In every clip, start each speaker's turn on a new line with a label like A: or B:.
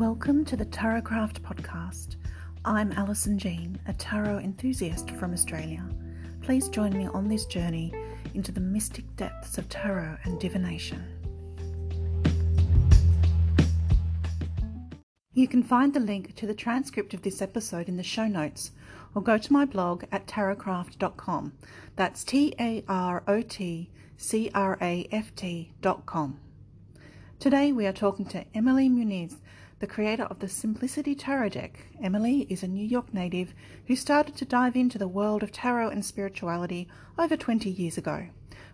A: Welcome to the Tarotcraft podcast. I'm Alison Jean, a tarot enthusiast from Australia. Please join me on this journey into the mystic depths of tarot and divination. You can find the link to the transcript of this episode in the show notes or go to my blog at tarotcraft.com. That's T A R O T C R A F T.com. Today we are talking to Emilie Muniz, the creator of the Simplicity Tarot deck. Emilie is a New York native who started to dive into the world of tarot and spirituality over 20 years ago.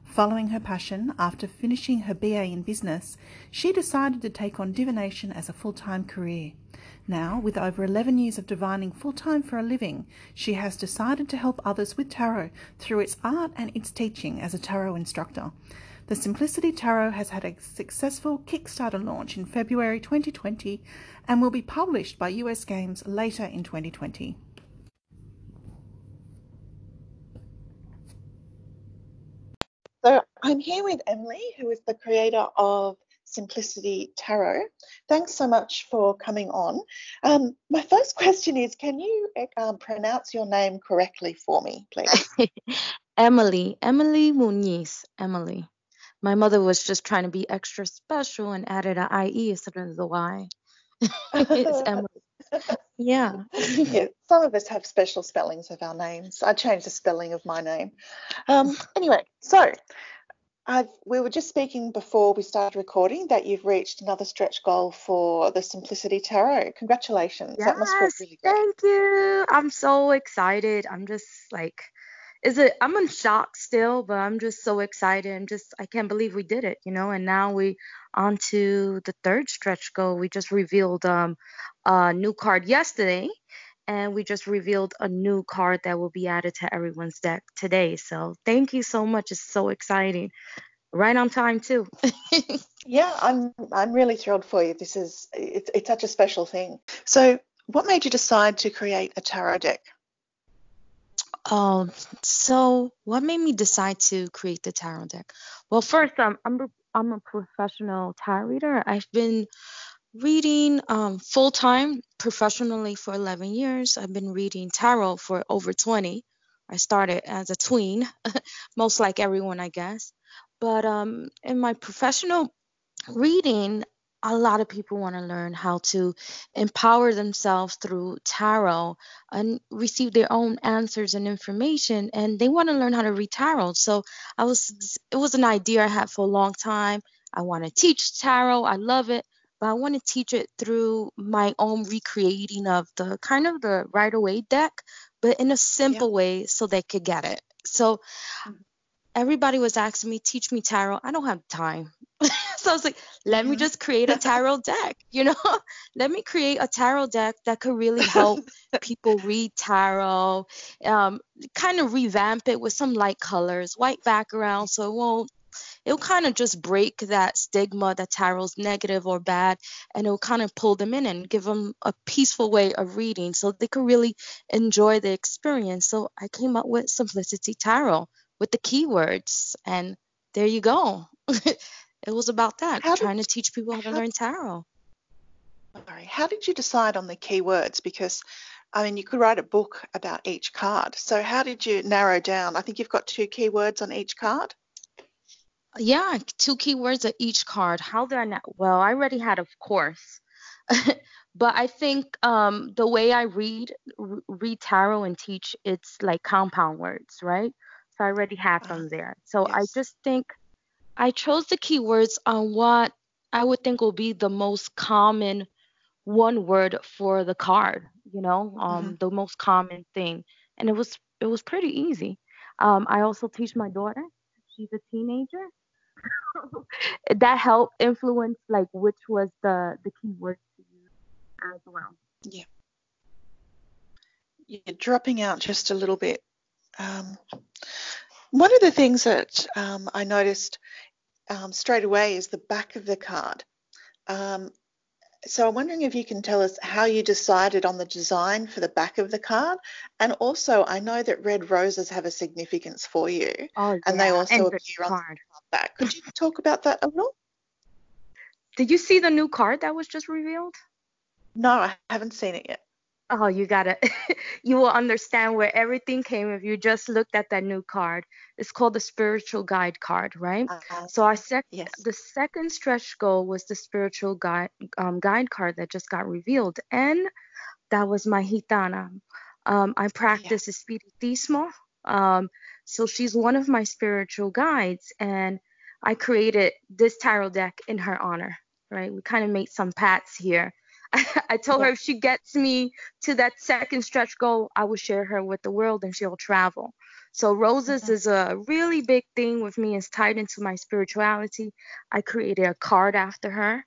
A: Following her passion, after finishing her BA in business, she decided to take on divination as a full time career. Now, with over 11 years of divining full time for a living, she has decided to help others with tarot through its art and its teaching as a tarot instructor. The Simplicity Tarot has had a successful Kickstarter launch in February 2020 and will be published by US Games later in 2020. So I'm here with Emilie, who is the creator of Simplicity Tarot. Thanks so much for coming on. Um, my first question is Can you um, pronounce your name correctly for me, please?
B: Emilie, Emilie Muniz, Emilie. My mother was just trying to be extra special and added an IE instead of the Y. it's Emilie. Yeah.
A: yeah. Some of us have special spellings of our names. I changed the spelling of my name. Um, anyway, so I've, we were just speaking before we started recording that you've reached another stretch goal for the Simplicity Tarot. Congratulations.
B: Yes, that must feel really great. Thank you. I'm so excited. I'm just like is it i'm in shock still but i'm just so excited and just i can't believe we did it you know and now we on to the third stretch goal. We just revealed um a new card yesterday and we just revealed a new card that will be added to everyone's deck today. So thank you so much. It's so exciting. Right on time too.
A: Yeah i'm i'm really thrilled for you. This is it's, it's such a special thing. So what made you decide to create a tarot deck
B: um, so what made me decide to create the tarot deck? Well, first, um, I'm I'm a professional tarot reader. I've been reading um, full time professionally for 11 years. I've been reading tarot for over 20. I started as a tween, most like everyone, I guess. But um, in my professional reading, a lot of people want to learn how to empower themselves through tarot and receive their own answers and information and they want to learn how to read tarot. So i was it was an idea i had for a long time. I want to teach tarot. I love it but i want to teach it through my own recreating of the kind of the Rider-Waite deck but in a simple way so they could get it. So mm-hmm. Everybody was asking me teach me tarot i don't have time so I was like, let me mm-hmm. just create a tarot deck, you know? let me create a tarot deck that could really help people read tarot, um, kind of revamp it with some light colors, white background, so it won't it'll kind of just break that stigma that tarot's negative or bad and it'll kind of pull them in and give them a peaceful way of reading so they could really enjoy the experience so i came up with simplicity tarot with the keywords and there you go it was about that, how trying did, to teach people how, how to learn tarot.
A: Sorry, how did you decide on the keywords? Because I mean, you could write a book about each card. So how did you narrow down? I think you've got two keywords on each card.
B: Yeah, two keywords at each card. How did I know? Well, I already had, of course. but I think um, the way I read read tarot and teach, it's like compound words, right? So I already have them uh-huh. there. So yes. I just think I chose the keywords on what I would think will be the most common one word for the card, you know, um, mm-hmm. the most common thing. And it was it was pretty easy. Um, I also teach my daughter. She's a teenager. that helped influence like which was the the keyword to use as well.
A: Yeah. You're dropping out just a little bit. Um, one of the things that um, I noticed um, straight away is the back of the card. Um, so I'm wondering if you can tell us how you decided on the design for the back of the card, and also I know that red roses have a significance for you,
B: oh, yeah.
A: and they also and appear on the back. Could you talk about that a little?
B: Did you see the new card that was just revealed?
A: No, I haven't seen it yet.
B: Oh, you got it. you will understand where everything came if you just looked at that new card. It's called the spiritual guide card, right? Uh, so our sec- yes. the second stretch goal was the spiritual guide um, guide card that just got revealed, and that was my gitana. Um, I practice yeah. espiritismo, um, so she's one of my spiritual guides, and I created this tarot deck in her honor. Right? We kind of made some pats here I told her if she gets me to that second stretch goal, I will share her with the world and she'll travel. So roses is a really big thing with me. It's tied into my spirituality. I created a card after her.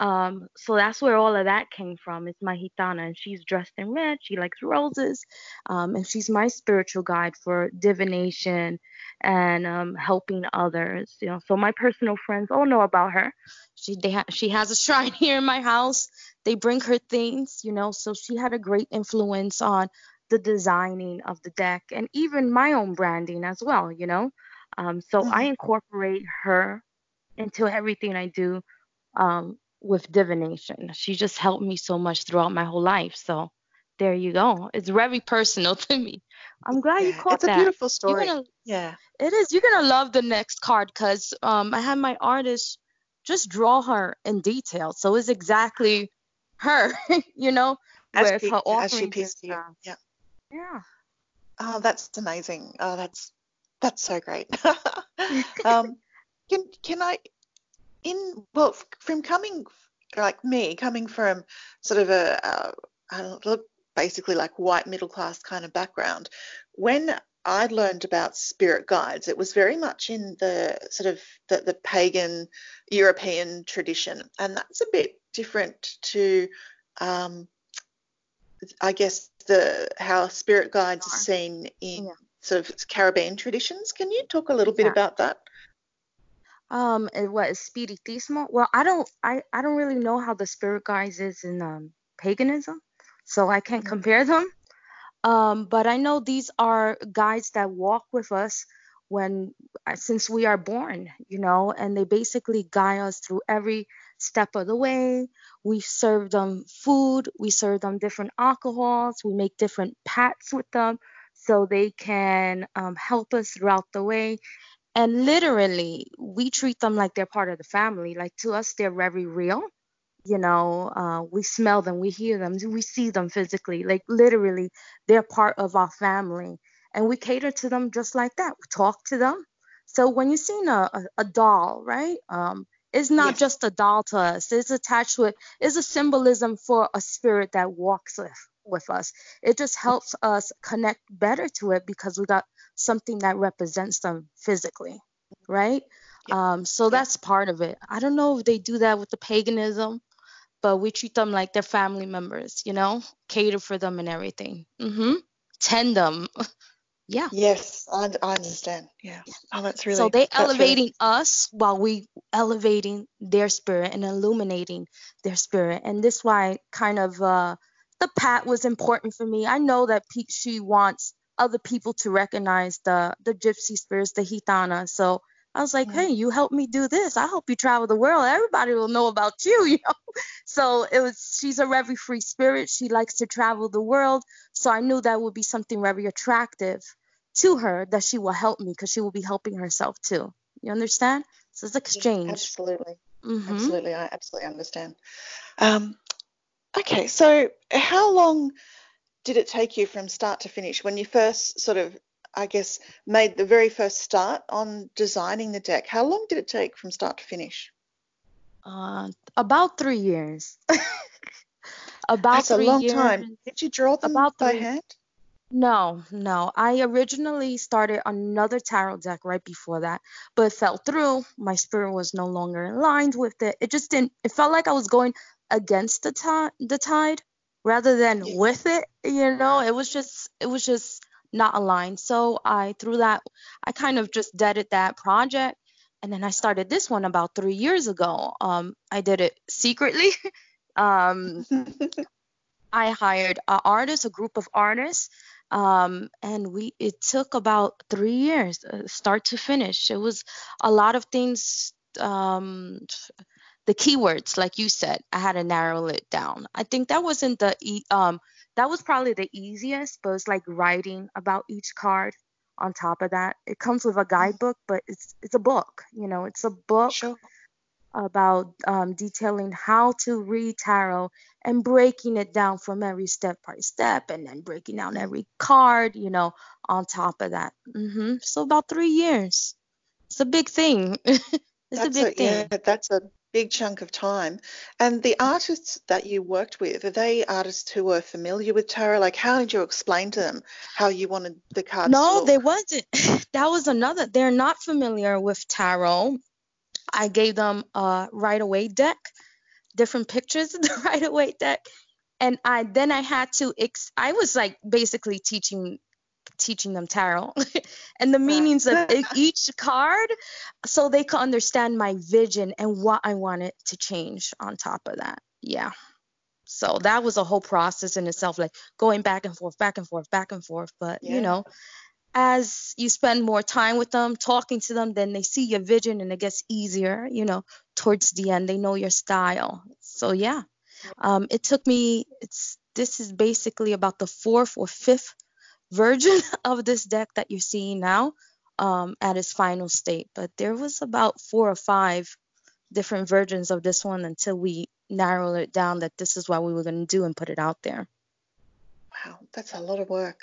B: Um, so that's where all of that came from. It's my gitana, and she's dressed in red. She likes roses, um, and she's my spiritual guide for divination and um, helping others. You know, so my personal friends all know about her. She they ha- she has a shrine here in my house they bring her things, you know, so she had a great influence on the designing of the deck and even my own branding as well, you know. Um, so mm-hmm. I incorporate her into everything I do um, with divination. She just helped me so much throughout my whole life. So there you go. It's very personal to me. I'm glad yeah, you caught
A: it's
B: that.
A: It's a beautiful story. Gonna, yeah.
B: It is. You're gonna love the next card because um, I had my artist just draw her in detail. So it's exactly her, you know,
A: as
B: with
A: she,
B: her
A: offerings. As she pissed
B: you.
A: Yeah.
B: Yeah.
A: Oh, that's amazing. Oh, that's that's so great. um, can can I, in well, from coming like me, coming from sort of a, I don't look basically like white middle class kind of background, when I learned about spirit guides, it was very much in the sort of the, the pagan European tradition, and that's a bit different to, um, I guess, the how spirit guides are seen in yeah. sort of Caribbean traditions. Can you talk a little bit about that?
B: Um, what is spiritismo? Well, I don't, I, I don't really know how the spirit guides is in um, paganism, so I can't mm-hmm. compare them. Um, but I know these are guides that walk with us when uh, since we are born, you know, and they basically guide us through every step of the way. We serve them food, we serve them different alcohols, we make different pats with them so they can um, help us throughout the way. And literally, we treat them like they're part of the family. Like to us, they're very real. You know, uh, we smell them, we hear them, we see them physically. Like literally, they're part of our family. And we cater to them just like that. We talk to them. So when you're seeing a, a, a doll, right? Um, it's not yes. just a doll to us. It's attached with it's a symbolism for a spirit that walks with with us. It just helps us connect better to it because we got something that represents them physically, right? Yeah. Um, so yeah. that's part of it. I don't know if they do that with the paganism, but we treat them like they're family members, you know, cater for them and everything. Mm-hmm. Tend them. Yeah.
A: Yes, I, I understand. Yeah. Oh, that's really.
B: So they elevating
A: really...
B: us while we elevating their spirit and illuminating their spirit, and this why kind of uh, the pat was important for me. I know that she wants other people to recognize the the gypsy spirits, the gitana So I was like, mm-hmm. hey, you help me do this. I help you travel the world. Everybody will know about you, you know. So it was. She's a very free spirit. She likes to travel the world. So I knew that would be something very attractive to her that she will help me because she will be helping herself too. You understand? So it's exchange.
A: Absolutely. Mm-hmm. Absolutely. I absolutely understand. Um, okay, so how long did it take you from start to finish when you first sort of, I guess, made the very first start on designing the deck? How long did it take from start to finish?
B: Uh, about three years. about
A: That's
B: three
A: a long
B: years.
A: time. Did you draw them about by three, hand?
B: No, no. I originally started another tarot deck right before that, but it fell through. My spirit was no longer aligned with it. It just didn't. It felt like I was going against the tide, the tide, rather than with it. You know, it was just, it was just not aligned. So I threw that. I kind of just deaded that project, and then I started this one about three years ago. Um, I did it secretly. um, I hired an artist, a group of artists um, and we it took about three years uh, start to finish it was a lot of things um, the keywords, like you said, I had to narrow it down. I think that wasn't the e- um that was probably the easiest, but it's like writing about each card on top of that. It comes with a guidebook, but it's it's a book, you know, it's a book
A: Sure.
B: About um, detailing how to read tarot and breaking it down from every step by step and then breaking down every card, you know, on top of that. hmm So about three years. It's a big thing. it's
A: That's
B: a big thing.
A: yeah, that's a big chunk of time. And the artists that you worked with, are they artists who were familiar with tarot? Like, how did you explain to them how you wanted the cards to
B: No, they wasn't. That was another. They're not familiar with tarot. I gave them a Rider-Waite deck, different pictures of the Rider-Waite deck, and I then I had to. Ex- I was like basically teaching teaching them tarot and the meanings of each card so they could understand my vision and what I wanted to change on top of that. Yeah. So that was a whole process in itself, like going back and forth, back and forth, back and forth. But
A: Yeah.
B: you know, as you spend more time with them, talking to them, then they see your vision and it gets easier, you know, towards the end. They know your style. So yeah. Um, it took me it's this is basically about the fourth or fifth version of this deck that you're seeing now um, at its final state. But there was about four or five different versions of this one until we narrowed it down that this is what we were going to do and put it out there.
A: Wow, that's a lot of work.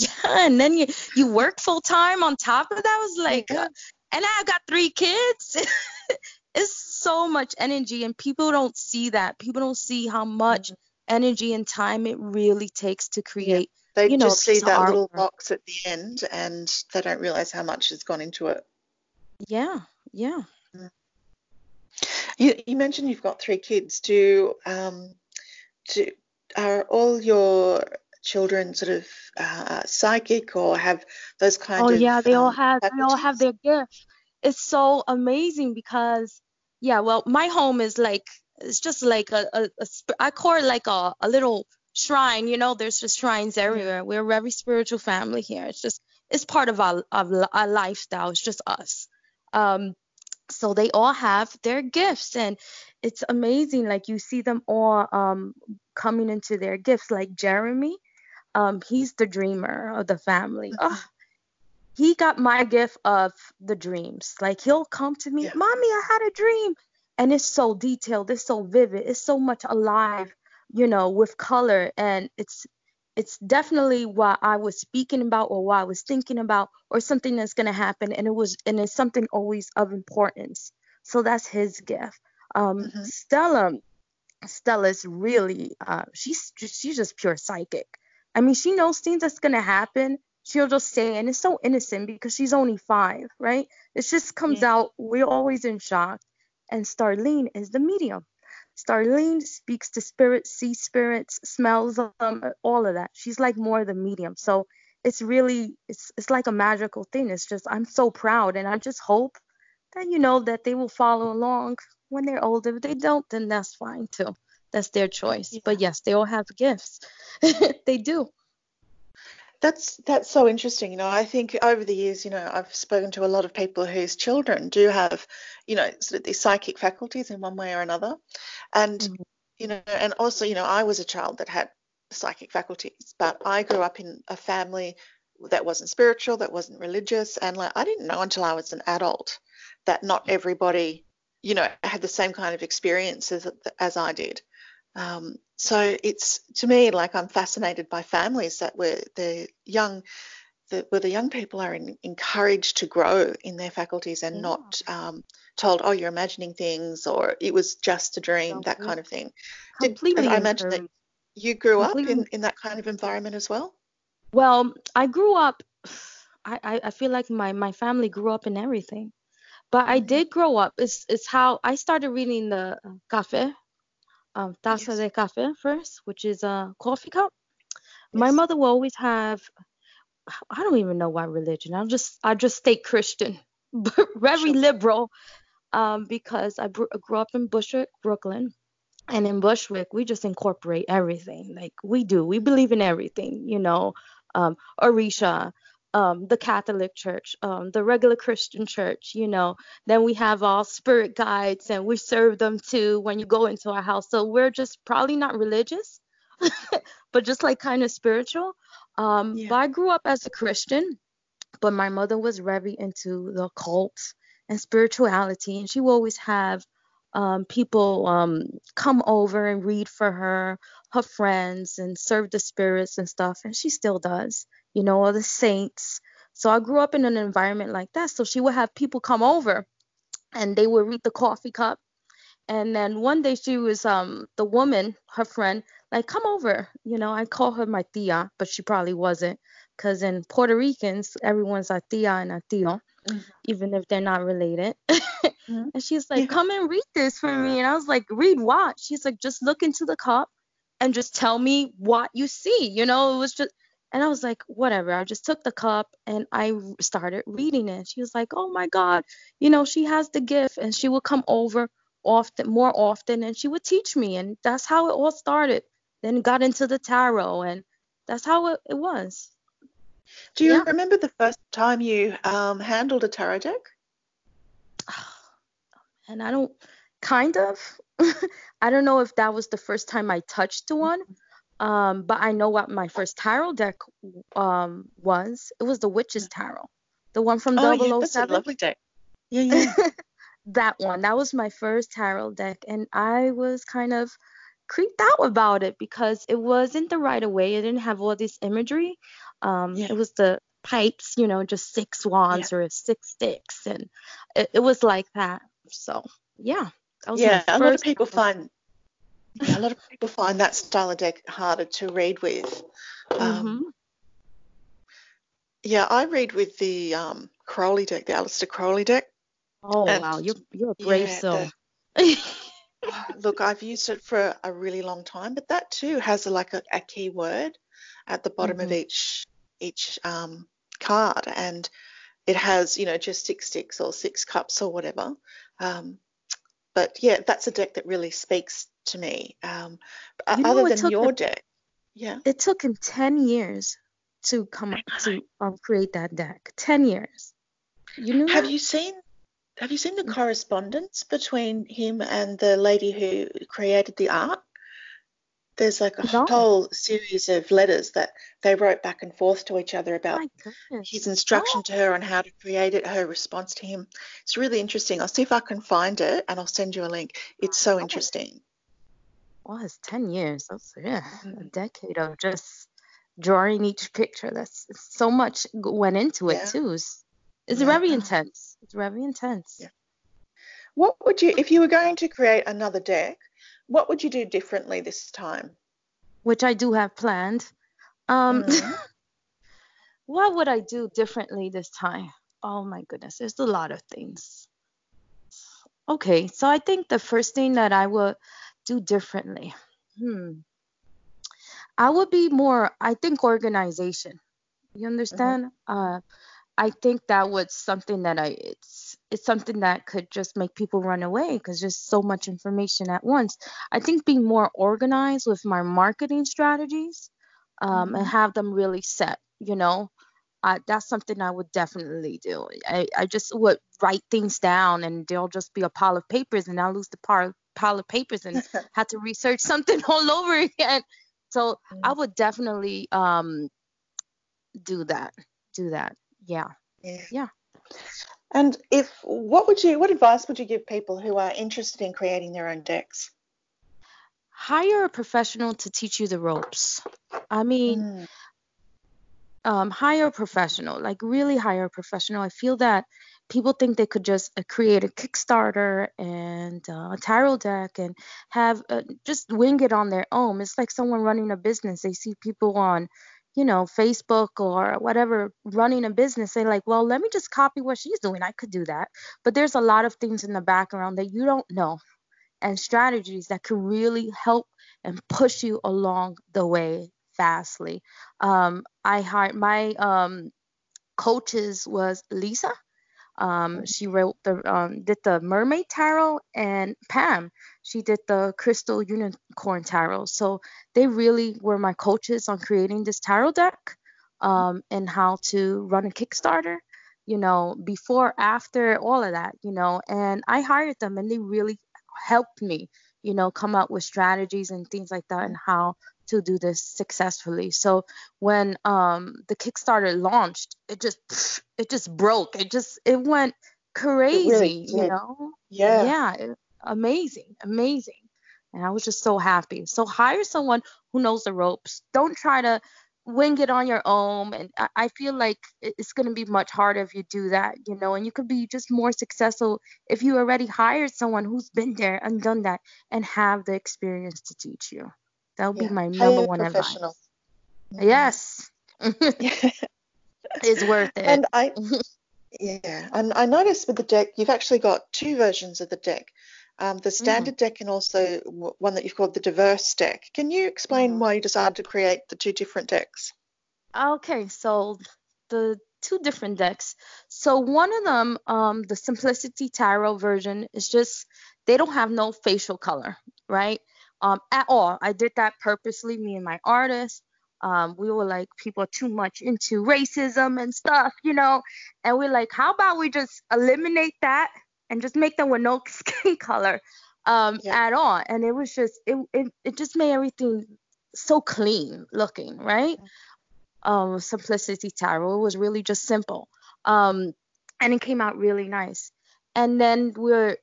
B: Yeah, and then you you work full time on top of that was like,
A: Yeah.
B: uh, and i've got three kids. it's so much energy, and people don't see that. People don't see how much energy and time it really takes to create.
A: They
B: You know,
A: just see that little box at the end and they don't realize how much has gone into it.
B: Yeah, yeah.
A: You, you mentioned you've got three kids. Do um, do are all your children sort of uh, psychic or have those kind
B: Oh
A: of Oh
B: yeah, they all
A: um,
B: have they all have their gifts. It's so amazing because yeah, well, my home is like it's just like a, a, a sp- I call it like a, a little shrine, you know, there's just shrines everywhere. We're a very spiritual family here. It's just it's part of our of our lifestyle. It's just us. Um so they all have their gifts and it's amazing like you see them all um coming into their gifts like Jeremy um he's the dreamer of the family. Oh, he got my gift of the dreams. Like he'll come to me,
A: Yeah.
B: Mommy, I had a dream. And it's so detailed, it's so vivid, it's so much alive, you know, with color. And it's it's definitely what I was speaking about or what I was thinking about or something that's gonna happen. And it was and it's something always of importance. So that's his gift. Um
A: Mhm.
B: Stella Stella's really uh she's she's just pure psychic. I mean, she knows things that's gonna happen. She'll just say, and it's so innocent because she's only five, right? It just comes
A: Yeah.
B: out. We're always in shock. And Starlene is the medium. Starlene speaks to spirits, sees spirits, smells them, all of that. She's like more the medium. So it's really, it's it's like a magical thing. It's just I'm so proud, and I just hope that you know that they will follow along when they're older. If they don't, then that's fine too. That's their choice. But yes, they all have gifts. they do.
A: That's that's so interesting. You know, I think over the years, you know, I've spoken to a lot of people whose children do have, you know, sort of these psychic faculties in one way or another, and
B: Mhm.
A: you know, and also, you know, I was a child that had psychic faculties, but I grew up in a family that wasn't spiritual, that wasn't religious, and like I didn't know until I was an adult that not everybody, you know, had the same kind of experiences as I did. Um, so it's to me like I'm fascinated by families that were the young, the, where the young people are in, encouraged to grow in their faculties and
B: Yeah.
A: not um, told, oh, you're imagining things or it was just a dream, that kind of thing. Did, I imagine that you grew up in, in that kind of environment as well.
B: Well, I grew up. I, I, feel like my, my family grew up in everything, but I
A: Mhm.
B: did grow up. It's it's how I started reading the uh, café, um, taza
A: Yes.
B: de café first, which is a coffee cup. My mother will always have. I don't even know what religion. I'll just I just stay Christian, but very
A: Sure.
B: liberal, um, because I grew up in Bushwick, Brooklyn, and in Bushwick we just incorporate everything. Like we do, we believe in everything, you know. Um, Orisha, um, the Catholic Church, um, the regular Christian church, you know. Then we have all spirit guides and we serve them too when you go into our house. So we're just probably not religious, but just like kind of spiritual. Um, yeah. But I grew up as a Christian, but my mother was very into the occult and spirituality, and she would always have um, people um, come over and read for her, her friends, and serve the spirits and stuff, and she still does you know, all the saints. So I grew up in an environment like that. So she would have people come over and they would read the coffee cup. And then one day she was um the woman, her friend, like come over. You know, I call her my tia, but she probably wasn't, because in Puerto Ricans everyone's a tia and a tío, mm-hmm. even if they're not related. mm-hmm. And she's like, come and read this for me. And I was like, read what? She's like, just look into the cup and just tell me what you see. You know, it was just and I was like, whatever. I just took the cup and I started reading it. She was like, oh my God, you know, she has the gift and she would come over often, more often, and she would teach me. And that's how it all started. Then got into the tarot, and that's how it, it was.
A: Do you yeah. remember the first time you um, handled a tarot deck?
B: And I don't, kind of. I don't know if that was the first time I touched one. Mm-hmm um, but I know what my first tarot deck um, was. It was the Witch's Tarot, the one from oh, 007. Yeah, that's a
A: lovely deck. Yeah, yeah.
B: that one. That was my first tarot deck, and I was kind of creeped out about it because it wasn't the Rider-Waite. It didn't have all this imagery. Um, yeah. It was the pipes, you know, just six wands yeah. or six sticks, and it, it was like that. So yeah.
A: yeah, a lot of people find a lot of people find that style of deck harder to read with. Um, mm-hmm. Yeah, I read with the um, Crowley deck, the Aleister Crowley deck.
B: Oh and, wow, you're you're a brave yeah, soul.
A: The, look, I've used it for a really long time, but that too has a, like a, a key word at the bottom mm-hmm. of each each um, card, and it has you know just six sticks or six cups or whatever. Um, but yeah, that's a deck that really speaks to me. Um, you know, other than your deck, yeah.
B: It took him ten years to come up to um, create that deck. Ten years.
A: You know. Have that? you seen? Have you seen the correspondence between him and the lady who created the art? There's like a no. whole series of letters that they wrote back and forth to each other about his instruction oh. to her on how to create it, her response to him. It's really interesting. I'll see if I can find it and I'll send you a link. It's so interesting.
B: Well, it's 10 years. That's yeah, a mm-hmm. decade of just drawing each picture. That's so much went into it yeah. too. It's, it's yeah. very intense. It's very intense.
A: Yeah. What would you, if you were going to create another deck, what would you do differently this time?
B: Which I do have planned. Um, mm-hmm. what would I do differently this time? Oh my goodness, there's a lot of things. Okay, so I think the first thing that I would do differently, hmm, I would be more, I think, organization. You understand? Mm-hmm. Uh, I think that was something that I, it's it's something that could just make people run away because there's so much information at once. I think being more organized with my marketing strategies um, mm-hmm. and have them really set, you know, uh, that's something I would definitely do. I, I just would write things down and there'll just be a pile of papers and I'll lose the pile of papers and have to research something all over again. So mm-hmm. I would definitely um, do that. Do that. Yeah. Yeah. yeah.
A: And if what would you what advice would you give people who are interested in creating their own decks?
B: Hire a professional to teach you the ropes. I mean, mm. um, hire a professional, like really hire a professional. I feel that people think they could just uh, create a Kickstarter and uh, a tarot deck and have uh, just wing it on their own. It's like someone running a business. They see people on you know, Facebook or whatever running a business, say like, well, let me just copy what she's doing. I could do that. But there's a lot of things in the background that you don't know and strategies that could really help and push you along the way fastly. Um, I hired my um, coaches was Lisa. Um, she wrote the um, did the Mermaid Tarot and Pam she did the crystal unicorn tarot so they really were my coaches on creating this tarot deck um, and how to run a Kickstarter, you know, before, after, all of that, you know. And I hired them and they really helped me, you know, come up with strategies and things like that and how to do this successfully. So when um the Kickstarter launched, it just it just broke. It just it went crazy, it really you know.
A: Yeah.
B: Yeah, it, amazing, amazing. And I was just so happy. So hire someone who knows the ropes. Don't try to wing it on your own. And I, I feel like it's going to be much harder if you do that, you know, and you could be just more successful if you already hired someone who's been there and done that and have the experience to teach you. That would yeah. be my number one advice. Mm-hmm. Yes. it's worth it.
A: And I yeah, and I noticed with the deck you've actually got two versions of the deck um, the mm-hmm. standard mm. deck and also one that you've called the diverse deck. Can you explain mm. why you decided to create the two different decks?
B: Okay, so the two different decks. So one of them, um, the Simplicity Tarot version, is just they don't have no facial color, right? Um, at all. I did that purposely, me and my artist. Um, we were like, people are too much into racism and stuff, you know, and we're like, how about we just eliminate that and just make them with no skin color um, yeah. at all. And it was just it, it it just made everything so clean looking, right? Um, Simplicity Tarot was really just simple. Um, and it came out really nice. And then we're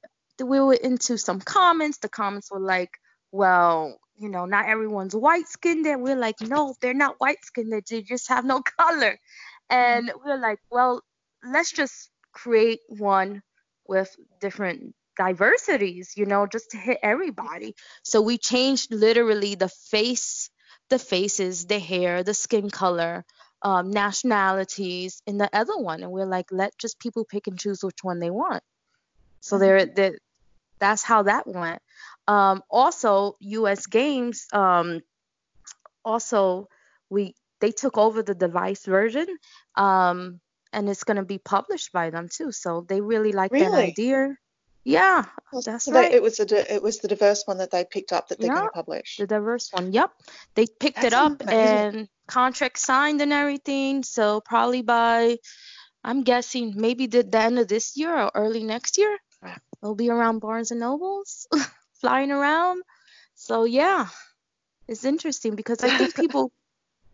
B: we were into some comments. The comments were like, well, you know, not everyone's white skinned. And we're like, no, they're not white skinned. They just have no color. And mm-hmm. we're like, well, let's just create one with different diversities, you know, just to hit everybody. So we changed literally the face, the faces, the hair, the skin color, um, nationalities in the other one. And we're like, let just people pick and choose which one they want. So mm-hmm. they're, they're that's how that went. Um, also, U.S. Games, um, also we they took over the device version. Um, and it's going to be published by them too. So they really like really? that idea. Yeah, that's so right.
A: They, it was a it was the diverse one that they picked up that they're yep, going to publish.
B: The diverse one. Yep, they picked that's it up amazing. and contract signed and everything. So probably by, I'm guessing maybe the, the end of this year or early next year, it'll be around Barnes and Nobles, flying around. So yeah, it's interesting because I think people.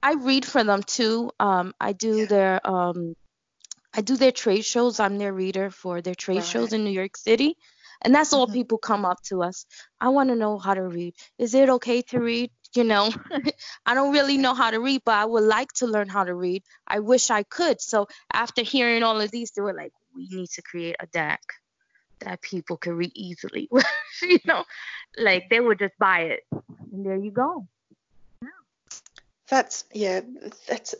B: I read for them too. Um, I do yeah. their um, I do their trade shows. I'm their reader for their trade right. shows in New York City. And that's all mm-hmm. people come up to us. I want to know how to read. Is it okay to read? You know, I don't really know how to read, but I would like to learn how to read. I wish I could. So after hearing all of these, they were like, we need to create a deck that people could read easily. you know, like they would just buy it. And there you go.
A: Yeah. That's, yeah, that's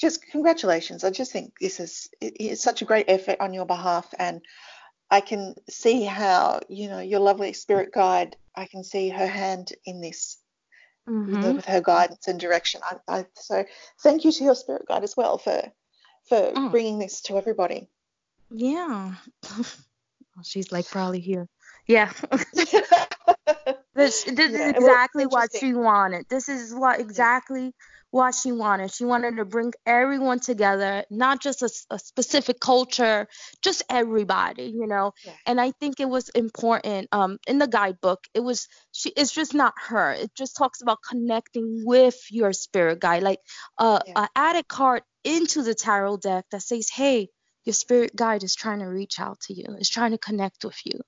A: just congratulations. I just think this is it's such a great effort on your behalf, and I can see how you know your lovely spirit guide. I can see her hand in this mm-hmm. with her guidance and direction. I, I, so thank you to your spirit guide as well for for oh. bringing this to everybody.
B: Yeah, she's like probably here. Yeah. this, this yeah, is exactly what she wanted. This is what exactly what she wanted. She wanted to bring everyone together, not just a, a specific culture, just everybody, you know. Yeah. And I think it was important. Um, in the guidebook, it was she. It's just not her. It just talks about connecting with your spirit guide, like uh, yeah. add a card into the tarot deck that says, "Hey, your spirit guide is trying to reach out to you. Is trying to connect with you."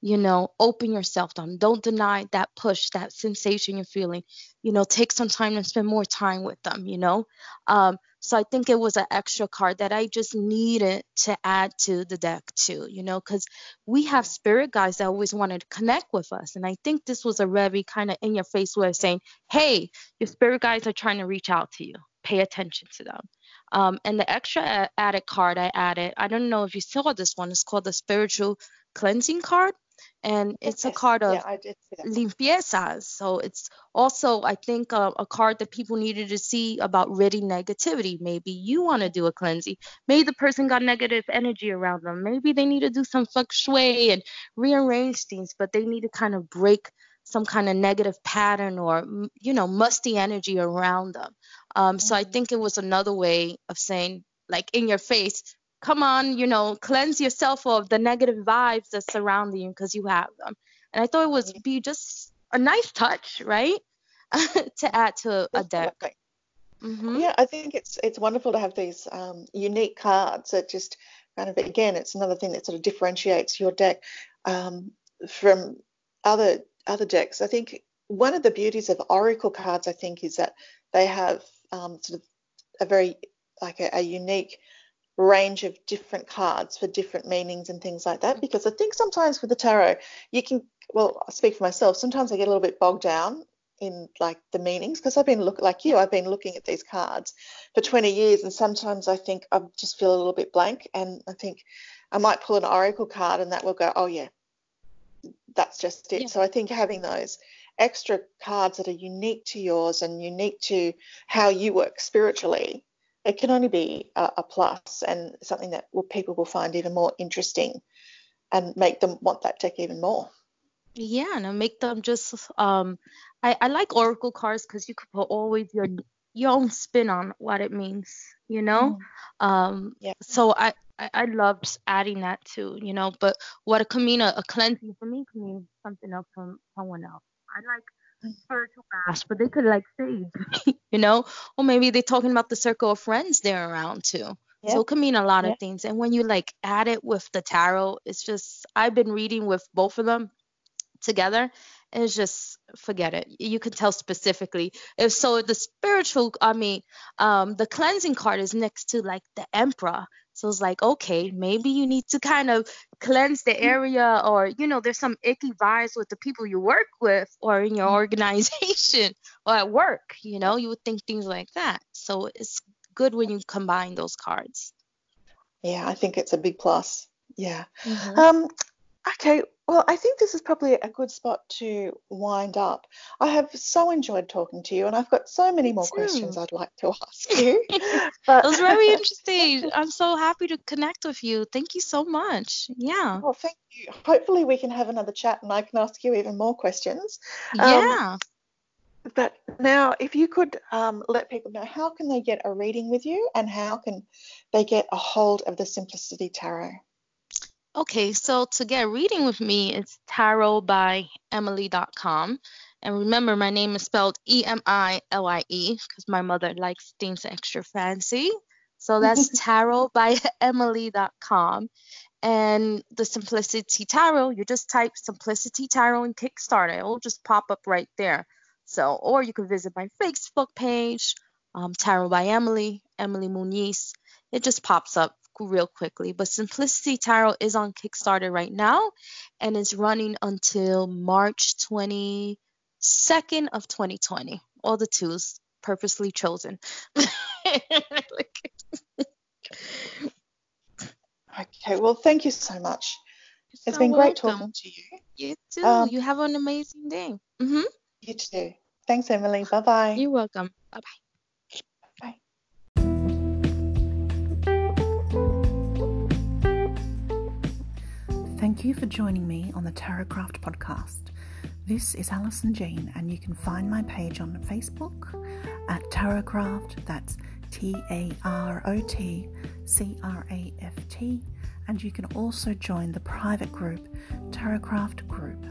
B: you know open yourself them don't deny that push that sensation you're feeling you know take some time and spend more time with them you know um, so i think it was an extra card that i just needed to add to the deck too you know because we have spirit guides that always wanted to connect with us and i think this was a very kind of in your face way of saying hey your spirit guides are trying to reach out to you pay attention to them um, and the extra added card i added i don't know if you saw this one it's called the spiritual cleansing card and it's a card of yeah, limpiezas. So it's also, I think, uh, a card that people needed to see about ridding negativity. Maybe you want to do a cleansing. Maybe the person got negative energy around them. Maybe they need to do some feng shui and rearrange things, but they need to kind of break some kind of negative pattern or you know musty energy around them Um, so I mm-hmm. think it was another way of saying, like, in your face, come on, you know, cleanse yourself of the negative vibes that surround you because you have them. And I thought it would be just a nice touch, right? to add to a deck.
A: Mm-hmm. Yeah, I think it's it's wonderful to have these um, unique cards that just kind of again, it's another thing that sort of differentiates your deck um, from other other decks. I think one of the beauties of Oracle cards, I think, is that they have um, sort of a very like a, a unique range of different cards for different meanings and things like that. Because I think sometimes with the tarot, you can, well, I speak for myself, sometimes I get a little bit bogged down in like the meanings because I've been look like you, I've been looking at these cards for 20 years, and sometimes I think I just feel a little bit blank, and I think I might pull an oracle card, and that will go, oh yeah, that's just it. Yeah. So I think having those extra cards that are unique to yours and unique to how you work spiritually it can only be a, a plus and something that will, people will find even more interesting and make them want that deck even more.
B: Yeah, and make them just um I, I like oracle cards because you could put always your your own spin on what it means, you know? Mm. Um yeah. so I, I, I loved adding that too, you know, but what it could mean a, a cleansing for me mean something else from someone else. I like spiritual mass, but they could like say, you know, or maybe they're talking about the circle of friends they're around too. Yeah. So it can mean a lot yeah. of things. And when you like add it with the tarot, it's just I've been reading with both of them together, and it's just forget it. You can tell specifically. If so, the spiritual, I mean, um, the cleansing card is next to like the Emperor, so it's like, okay, maybe you need to kind of cleanse the area, or you know, there's some icky vibes with the people you work with, or in your mm-hmm. organization, or at work. You know, you would think things like that. So it's good when you combine those cards.
A: Yeah, I think it's a big plus. Yeah. Mm-hmm. Um, okay, well, I think this is probably a good spot to wind up. I have so enjoyed talking to you, and I've got so many more questions I'd like to ask you.
B: But... it was very interesting. I'm so happy to connect with you. Thank you so much. Yeah.
A: Well, thank you. Hopefully, we can have another chat, and I can ask you even more questions.
B: Yeah.
A: Um, but now, if you could um, let people know how can they get a reading with you, and how can they get a hold of the Simplicity Tarot?
B: Okay, so to get reading with me, it's tarotbyemilie.com. And remember, my name is spelled E M I L I E because my mother likes things extra fancy. So that's tarotbyemilie.com. And the Simplicity Tarot, you just type Simplicity Tarot in Kickstarter. It will just pop up right there. So, or you can visit my Facebook page, um, Tarot by Emilie, Emilie Muniz. It just pops up real quickly. But Simplicity Tarot is on Kickstarter right now and is running until March 22nd of 2020. All the twos purposely chosen.
A: okay, well, thank you so much. You're it's so been great talking to you.
B: You too. Um, you have an amazing day. Mm-hmm.
A: You too. Thanks, Emilie. Bye bye.
B: You're welcome. Bye bye.
A: Thank you for joining me on the Tarotcraft podcast. This is Alison Jean, and you can find my page on Facebook at Tarotcraft. That's T A R O T C R A F T. And you can also join the private group Tarotcraft Group.